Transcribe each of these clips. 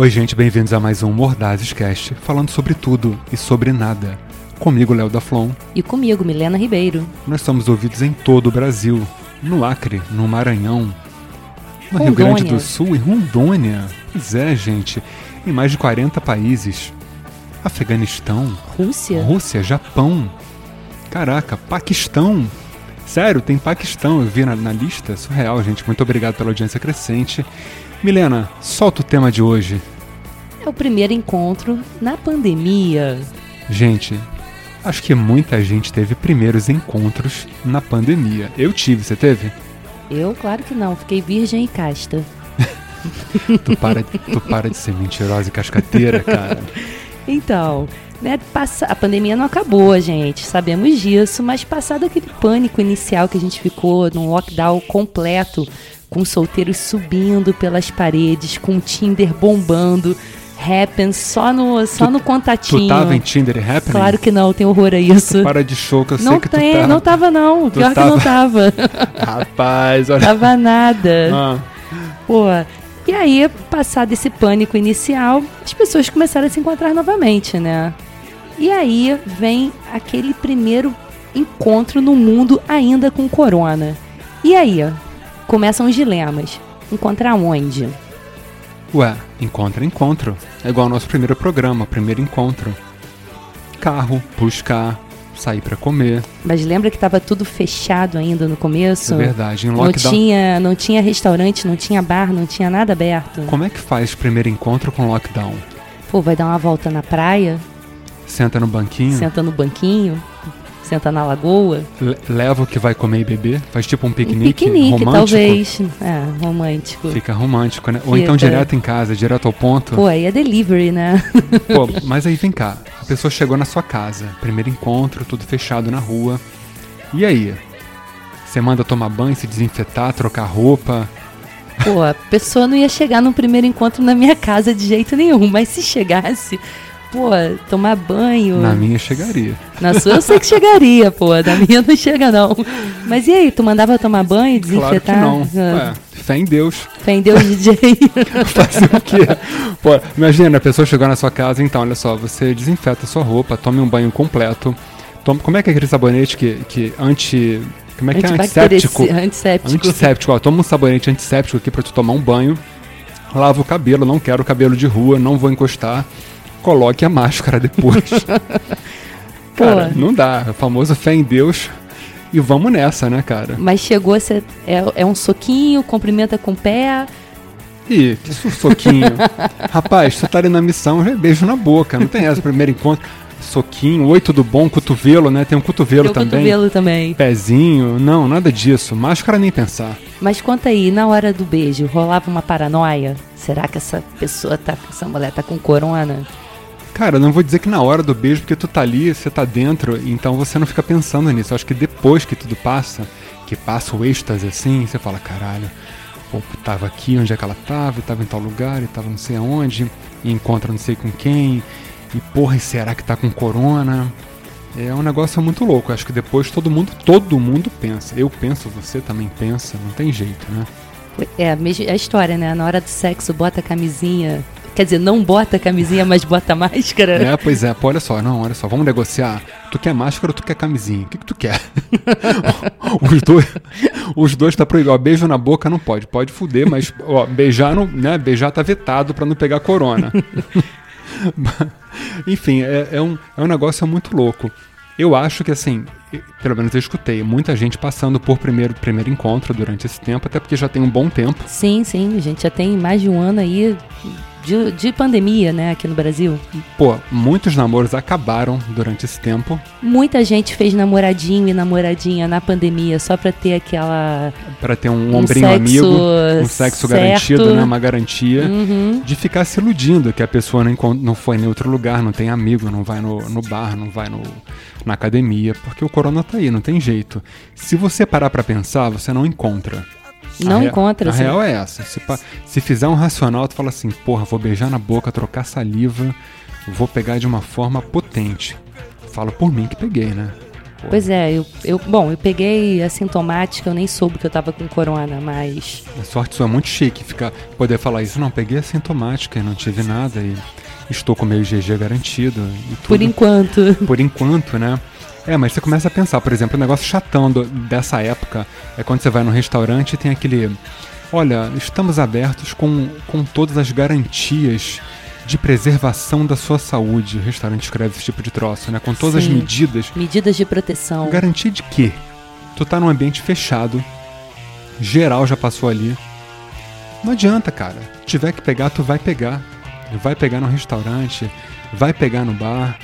Oi, gente, bem-vindos a mais um Mordazes Cast, falando sobre tudo e sobre nada. Comigo, Léo da Flon. E comigo, Milena Ribeiro. Nós somos ouvidos em todo o Brasil, no Acre, no Maranhão, no Rondônia. Rio Grande do Sul e Rondônia. Pois é, gente, em mais de 40 países. Afeganistão, Rússia? Rússia, Japão. Caraca, Paquistão. Sério, tem Paquistão, eu vi na, na lista. Surreal, gente. Muito obrigado pela audiência crescente. Milena, solta o tema de hoje. É o primeiro encontro na pandemia. Gente, acho que muita gente teve primeiros encontros na pandemia. Eu tive, você teve? Eu, claro que não, fiquei virgem e casta. Tu para, tu para de ser mentirosa e cascateira, cara. Então, né, passa- a pandemia não acabou, gente, sabemos disso, mas passado aquele pânico inicial que a gente ficou num lockdown completo, com solteiros subindo pelas paredes, com o Tinder bombando, Happn só no, só no contatinho. Tu tava em Tinder e Happening? Claro que não, tem horror a isso. Para de show que eu não sei que tem, tu tá. não tava não, Tu pior que não tava. Rapaz, olha. tava nada. Ah, Pô, e aí, passado esse pânico inicial, as pessoas começaram a se encontrar novamente, né? E aí vem aquele primeiro encontro no mundo ainda com corona. E aí, começam os dilemas. Encontrar onde? ué, encontro, encontro. É igual ao nosso primeiro programa, primeiro encontro. Carro, buscar, sair pra comer. Mas lembra que tava tudo fechado ainda no começo? É verdade. Em Não lockdown. tinha, não tinha restaurante, não tinha bar, não tinha nada aberto. Como é que faz primeiro encontro com lockdown? Pô, vai dar uma volta na praia, Senta no banquinho, senta no banquinho, senta na lagoa. le- leva o que vai comer e beber, faz tipo um Um piquenique, piquenique, romântico. talvez. É, romântico. Fica romântico, né? Ou então direto em casa, direto ao ponto. Pô, aí é delivery, né? Pô, mas aí vem cá, pessoa chegou na sua casa, primeiro encontro, tudo fechado na rua. E aí? Você manda tomar banho, se desinfetar, trocar roupa. Pô, a pessoa não ia chegar num primeiro encontro na minha casa de jeito nenhum, mas se chegasse, pô, tomar banho. Na minha chegaria. Na sua eu sei que chegaria, pô, na minha não chega não. Mas e aí, tu mandava tomar banho, Claro que desinfetar? não. Ah, Ué, fé em Deus. Fé em Deus, DJ. Fazer o quê? Pô, imagina, a pessoa chegou na sua casa, então, olha só, você desinfeta a sua roupa, tome um banho completo. Toma, como é que é aquele sabonete que, que anti. Como é que é? Antisséptico. Antisséptico. Antisséptico, ó, toma um sabonete antisséptico aqui pra tu tomar um banho. Lava o cabelo, não quero cabelo de rua, não vou encostar. Coloque a máscara depois. Cara, não dá. O famoso fé em Deus. E vamos nessa, né, cara? Mas chegou a ser. É, é um soquinho, cumprimenta com o pé. Ih, que soquinho. Rapaz, tu tá ali na missão, já é beijo na boca. Não tem essa, primeiro encontro. Soquinho, oi, tudo bom? Cotovelo, né? Tem um cotovelo Teu também. cotovelo também. Pezinho. Não, nada disso. Máscara nem pensar. Mas conta aí, na hora do beijo, rolava uma paranoia? Será que essa pessoa tá, essa mulher tá com corona? Cara, eu não vou dizer que na hora do beijo, porque tu tá ali, você tá dentro, então você não fica pensando nisso. Eu acho que depois que tudo passa, que passa o êxtase assim, você fala, caralho, pô, tava aqui, onde é que ela tava, e tava em tal lugar, e tava não sei aonde, e encontra não sei com quem, e porra, e será que tá com corona? É um negócio muito louco. Eu acho que depois todo mundo, todo mundo pensa. Eu penso, você também pensa, não tem jeito, né? É a mesma a história, né? Na hora do sexo, bota a camisinha. Quer dizer, não bota a camisinha, mas bota a máscara. É, pois é, pô, olha só, não, olha só, vamos negociar. Tu quer máscara ou tu quer camisinha? O que, que tu quer? os dois, os dois tá proibido. Ó, beijo na boca não pode, pode fuder, mas ó, beijar não, né? Beijar tá vetado pra não pegar corona. Enfim, é, é um, é um negócio muito louco. Eu acho que assim, pelo menos eu escutei muita gente passando por primeiro, primeiro encontro durante esse tempo, até porque já tem um bom tempo. Sim, sim, a gente já tem mais de um ano aí de, de pandemia, né, aqui no Brasil. Pô, muitos namoros acabaram durante esse tempo. Muita gente fez namoradinho e namoradinha na pandemia só pra ter aquela. Pra ter um, Um ombrinho sexo amigo, um sexo certo. garantido, né? Uma garantia Uhum. de ficar se iludindo que a pessoa não, não foi em outro lugar, não tem amigo, não vai no, no bar, não vai no, na academia, porque o corona tá aí, não tem jeito. Se você parar pra pensar, você não encontra. Não a A assim. real é essa. Se, se fizer um racional, tu fala assim, porra, vou beijar na boca, trocar saliva, vou pegar de uma forma potente. Falo por mim que peguei, né? Pô. Pois é, eu, eu, bom, eu peguei assintomática, eu nem soube que eu tava com corona, mas. A sorte sua é muito chique ficar, poder falar isso. Não, peguei assintomática e não tive nada e estou com meu IgG garantido. Por enquanto. Por enquanto, né? É, mas você começa a pensar, por exemplo, o negócio chatão do- dessa época é quando você vai num restaurante e tem aquele. Olha, estamos abertos com, com todas as garantias de preservação da sua saúde. O restaurante escreve esse tipo de troço, né? Com todas as Sim. medidas. Medidas de proteção. Garantia de quê? Tu tá num ambiente fechado, geral já passou ali. Não adianta, cara. Tiver que pegar, tu vai pegar. Vai pegar no restaurante, vai pegar no bar.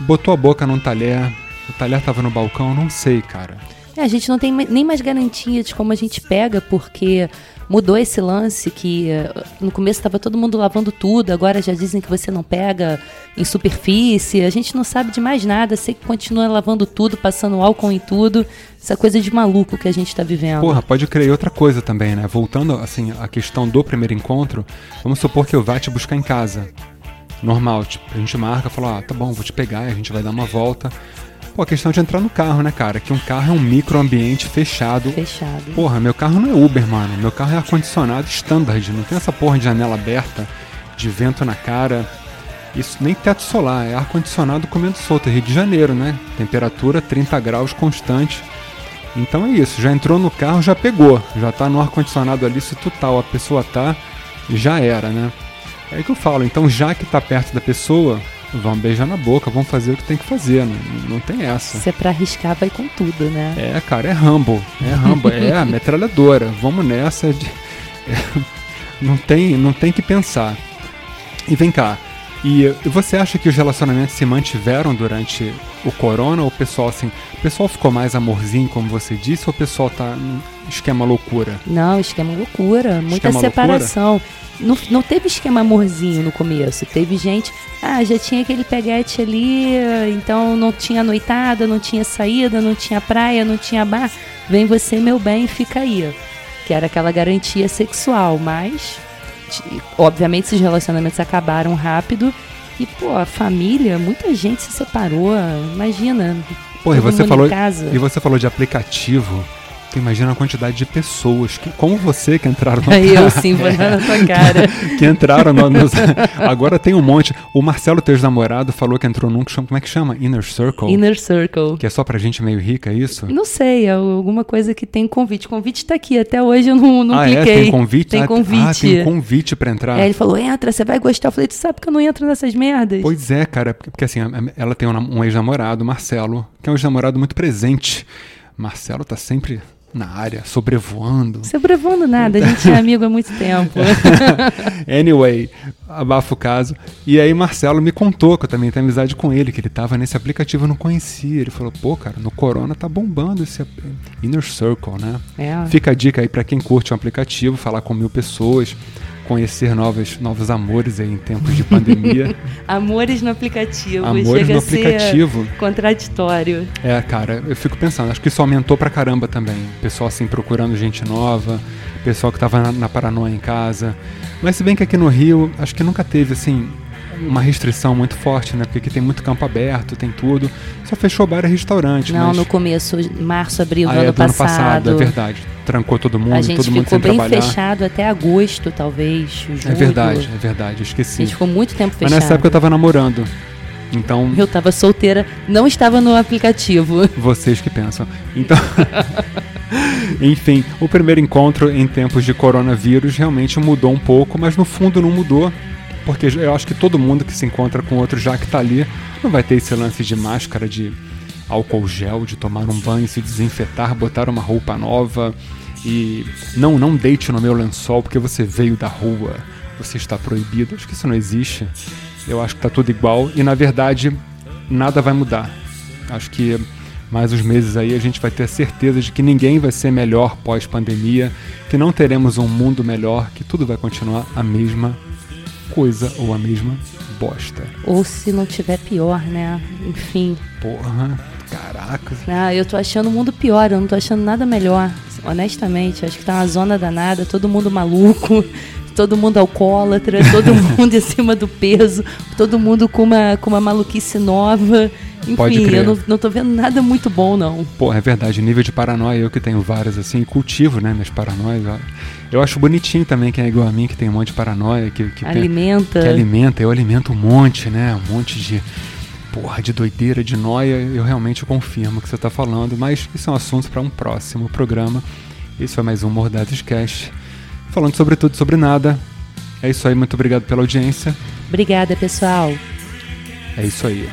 Botou a boca num talher, o talher tava no balcão, não sei, cara. É, a gente não tem nem mais garantia de como a gente pega, porque mudou esse lance que eh, no começo estava todo mundo lavando tudo, agora já dizem que você não pega em superfície, a gente não sabe de mais nada, sei que continua lavando tudo, passando álcool em tudo, essa coisa de maluco que a gente está vivendo. Porra, pode crer outra coisa também, né? Voltando, assim, à questão do primeiro encontro, vamos supor que eu vá te buscar em casa. Normal, tipo, a gente marca, fala, ah, tá bom, vou te pegar, e a gente vai dar uma volta. Pô, a questão de entrar no carro, né, cara? Que um carro é um microambiente fechado. Fechado. Porra, meu carro não é Uber, mano. Meu carro é ar-condicionado standard. Não tem essa porra de janela aberta, de vento na cara. Isso nem teto solar, é ar-condicionado comendo solto. É Rio de Janeiro, né? Temperatura 30 graus constante. Então é isso, já entrou no carro, já pegou. Já tá no ar-condicionado ali, se tu tal, a pessoa tá, já era, né? É aí que eu falo, então já que tá perto da pessoa, vamos beijar na boca, vamos fazer o que tem que fazer, não, não tem essa. Se é pra arriscar, vai com tudo, né? É, cara, é Rambo. É Rambo, é a metralhadora. Vamos nessa. De... é, não, tem, não tem que pensar. E vem cá. E você acha que os relacionamentos se mantiveram durante o corona? Ou o pessoal, assim, o pessoal ficou mais amorzinho, como você disse, ou o pessoal tá num esquema loucura? Não, esquema loucura, muita Esquema separação. Não, não teve esquema amorzinho no começo. Teve gente, ah, já tinha aquele peguete ali, então não tinha noitada, não tinha saída, não tinha praia, não tinha bar. Vem você, meu bem, fica aí. Que era aquela garantia sexual, mas obviamente esses relacionamentos acabaram rápido. E, pô, a família, muita gente se separou. Imagina. Pô, e você falou, em casa. e você falou de aplicativo. Tu imagina a quantidade de pessoas, que, como você, que entraram no Aí eu sim, vou na tua cara. que entraram no, nos- Agora tem um monte. O Marcelo, teu namorado, falou que entrou num que chama. Como é que chama? Inner Circle. Inner Circle. Que é só pra gente meio rica, é isso? Não sei, é alguma coisa que tem convite. Convite tá aqui, até hoje eu não, não ah, cliquei. é? Tem convite? Tem Ah, convite. Ah, tem convite pra entrar. Aí ele falou, entra, você vai gostar. Eu falei, tu sabe que eu não entro nessas merdas? Pois é, cara, porque, assim, ela tem um, um ex-namorado, Marcelo, que é um ex-namorado muito presente. Marcelo tá sempre na área, sobrevoando. Sobrevoando nada, a gente é amigo há muito tempo. Anyway, abafa o caso. E aí Marcelo me contou que eu também tenho amizade com ele, que ele tava nesse aplicativo, eu não conhecia. Ele falou, pô, cara, no Corona tá bombando esse Inner Circle, né? É. Fica a dica aí pra quem curte um aplicativo, falar com mil pessoas, conhecer novos, novos amores aí em tempos de pandemia. Amores no aplicativo. Amores Chega no aplicativo. contraditório. É, cara, eu fico pensando, acho que isso aumentou pra caramba também. Pessoal assim procurando gente nova, pessoal que tava na, na paranoia em casa. Mas se bem que aqui no Rio, acho que nunca teve assim uma restrição muito forte, né? Porque aqui tem muito campo aberto, tem tudo. Só fechou bar e restaurante, Não, mas no começo, março, abril ah, do é, ano do ano passado. passado, é verdade. Trancou todo mundo, a gente todo mundo ficou sem bem trabalhar. fechado até agosto, talvez. Julho. É verdade, é verdade, eu A esqueci. gente ficou muito tempo Mas fechado. nessa época eu tava namorando. Então, Eu tava solteira, não estava no aplicativo. Vocês que pensam. Então, enfim, o primeiro encontro em tempos de coronavírus realmente mudou um pouco, mas no fundo não mudou, porque eu acho que todo mundo que se encontra com outro já que tá ali não vai ter esse lance de máscara, de álcool gel, de tomar um banho, se desinfetar, botar uma roupa nova e não, não deite no meu lençol porque você veio da rua, você está proibido. Acho que isso não existe. Eu acho que tá tudo igual e na verdade nada vai mudar. Acho que mais uns meses aí a gente vai ter a certeza de que ninguém vai ser melhor pós-pandemia, que não teremos um mundo melhor, que tudo vai continuar a mesma coisa ou a mesma bosta. Ou se não tiver pior, né? Enfim. Porra, caraca. Ah, eu tô achando o mundo pior, eu não tô achando nada melhor. Honestamente, acho que tá uma zona danada, todo mundo maluco. todo mundo alcoólatra, todo mundo acima do peso, todo mundo com uma, com uma maluquice nova. Enfim, eu não, não tô vendo nada muito bom, não. Pô, é verdade. Nível de paranoia, eu que tenho várias, assim, cultivo, né, minhas paranoias. Eu acho bonitinho também quem é igual a mim, que tem um monte de paranoia. Que, que alimenta. Que alimenta. Eu alimento um monte, né? Um monte de porra de doideira, de noia, eu realmente confirmo o que você está falando, mas isso é um assunto para um próximo programa. Esse foi mais um Mordados Cast, falando sobre tudo sobre nada. É isso aí, muito obrigado pela audiência. Obrigada, pessoal. É isso aí.